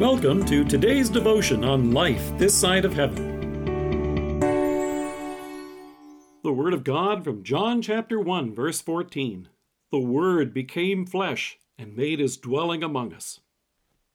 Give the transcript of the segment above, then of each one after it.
Welcome to today's devotion on life this side of heaven. The Word of God from John chapter 1, verse 14. The Word became flesh and made his dwelling among us.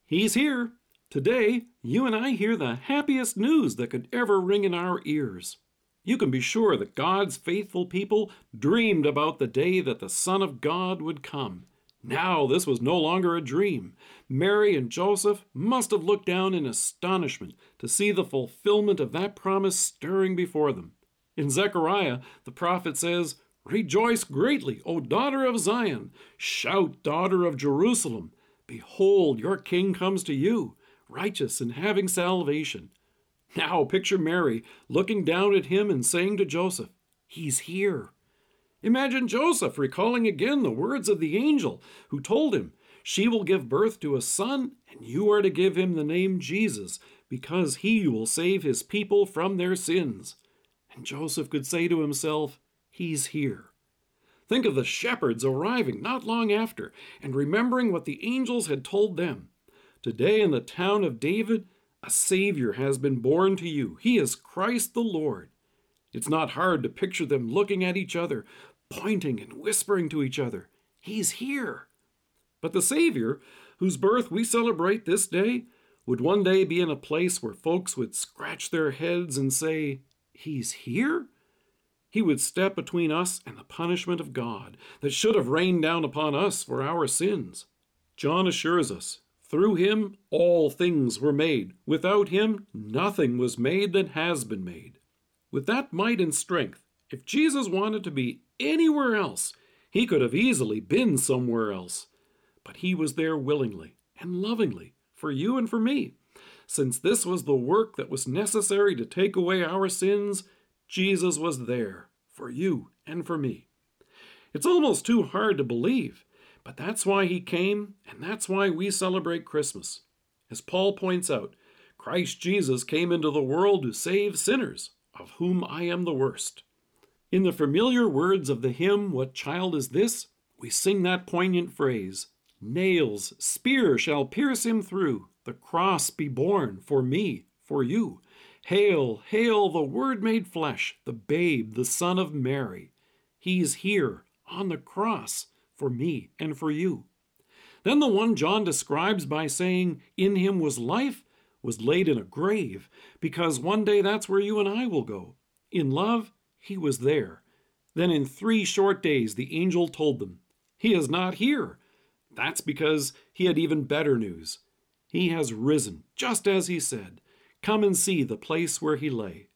He's here. Today, you and I hear the happiest news that could ever ring in our ears. You can be sure that God's faithful people dreamed about the day that the Son of God would come now this was no longer a dream. Mary and Joseph must have looked down in astonishment to see the fulfillment of that promise stirring before them. In Zechariah, the prophet says, Rejoice greatly, O daughter of Zion! Shout, daughter of Jerusalem! Behold, your king comes to you, righteous and having salvation. Now picture Mary looking down at him and saying to Joseph, He's here. Imagine Joseph recalling again the words of the angel who told him, She will give birth to a son, and you are to give him the name Jesus, because he will save his people from their sins. And Joseph could say to himself, He's here. Think of the shepherds arriving not long after and remembering what the angels had told them. Today in the town of David, a Savior has been born to you. He is Christ the Lord. It's not hard to picture them looking at each other, pointing and whispering to each other, He's here. But the Savior, whose birth we celebrate this day, would one day be in a place where folks would scratch their heads and say, He's here? He would step between us and the punishment of God that should have rained down upon us for our sins. John assures us, through him all things were made. Without him nothing was made that has been made. With that might and strength, if Jesus wanted to be anywhere else. He could have easily been somewhere else. But he was there willingly and lovingly for you and for me. Since this was the work that was necessary to take away our sins, Jesus was there for you and for me. It's almost too hard to believe, but that's why he came, and that's why we celebrate Christmas. As Paul points out, Christ Jesus came into the world to save sinners, of whom I am the worst. In the familiar words of the hymn, What Child Is This? we sing that poignant phrase Nails, spear shall pierce him through, the cross be borne for me, for you. Hail, hail, the Word made flesh, the babe, the Son of Mary. He's here on the cross for me and for you. Then the one John describes by saying, In him was life, was laid in a grave, because one day that's where you and I will go. In love, he was there. Then in three short days the angel told them, He is not here. That's because he had even better news. He has risen, just as he said. Come and see the place where he lay.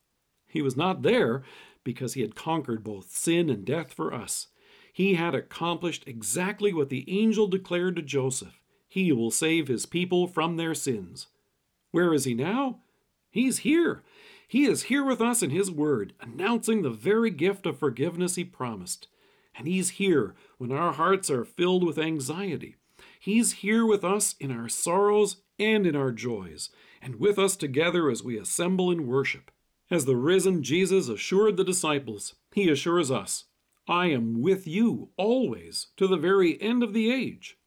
He was not there because he had conquered both sin and death for us. He had accomplished exactly what the angel declared to Joseph. He will save his people from their sins. Where is he now? He's here. He is here with us in His Word, announcing the very gift of forgiveness He promised. And He's here when our hearts are filled with anxiety. He's here with us in our sorrows and in our joys, and with us together as we assemble in worship. As the risen Jesus assured the disciples, He assures us, I am with you always to the very end of the age.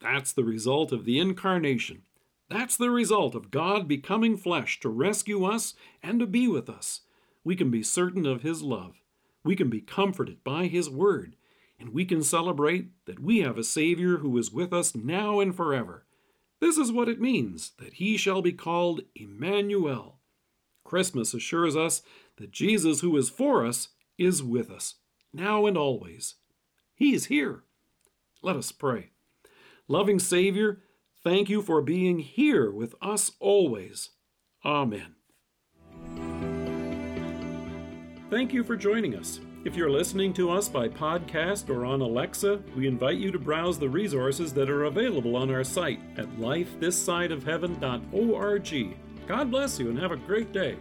That's the result of the incarnation that's the result of God becoming flesh to rescue us and to be with us. We can be certain of His love. We can be comforted by His word. And we can celebrate that we have a Savior who is with us now and forever. This is what it means that He shall be called Emmanuel. Christmas assures us that Jesus, who is for us, is with us, now and always. He is here. Let us pray. Loving Savior, Thank you for being here with us always. Amen. Thank you for joining us. If you're listening to us by podcast or on Alexa, we invite you to browse the resources that are available on our site at lifethissideofheaven.org. God bless you and have a great day.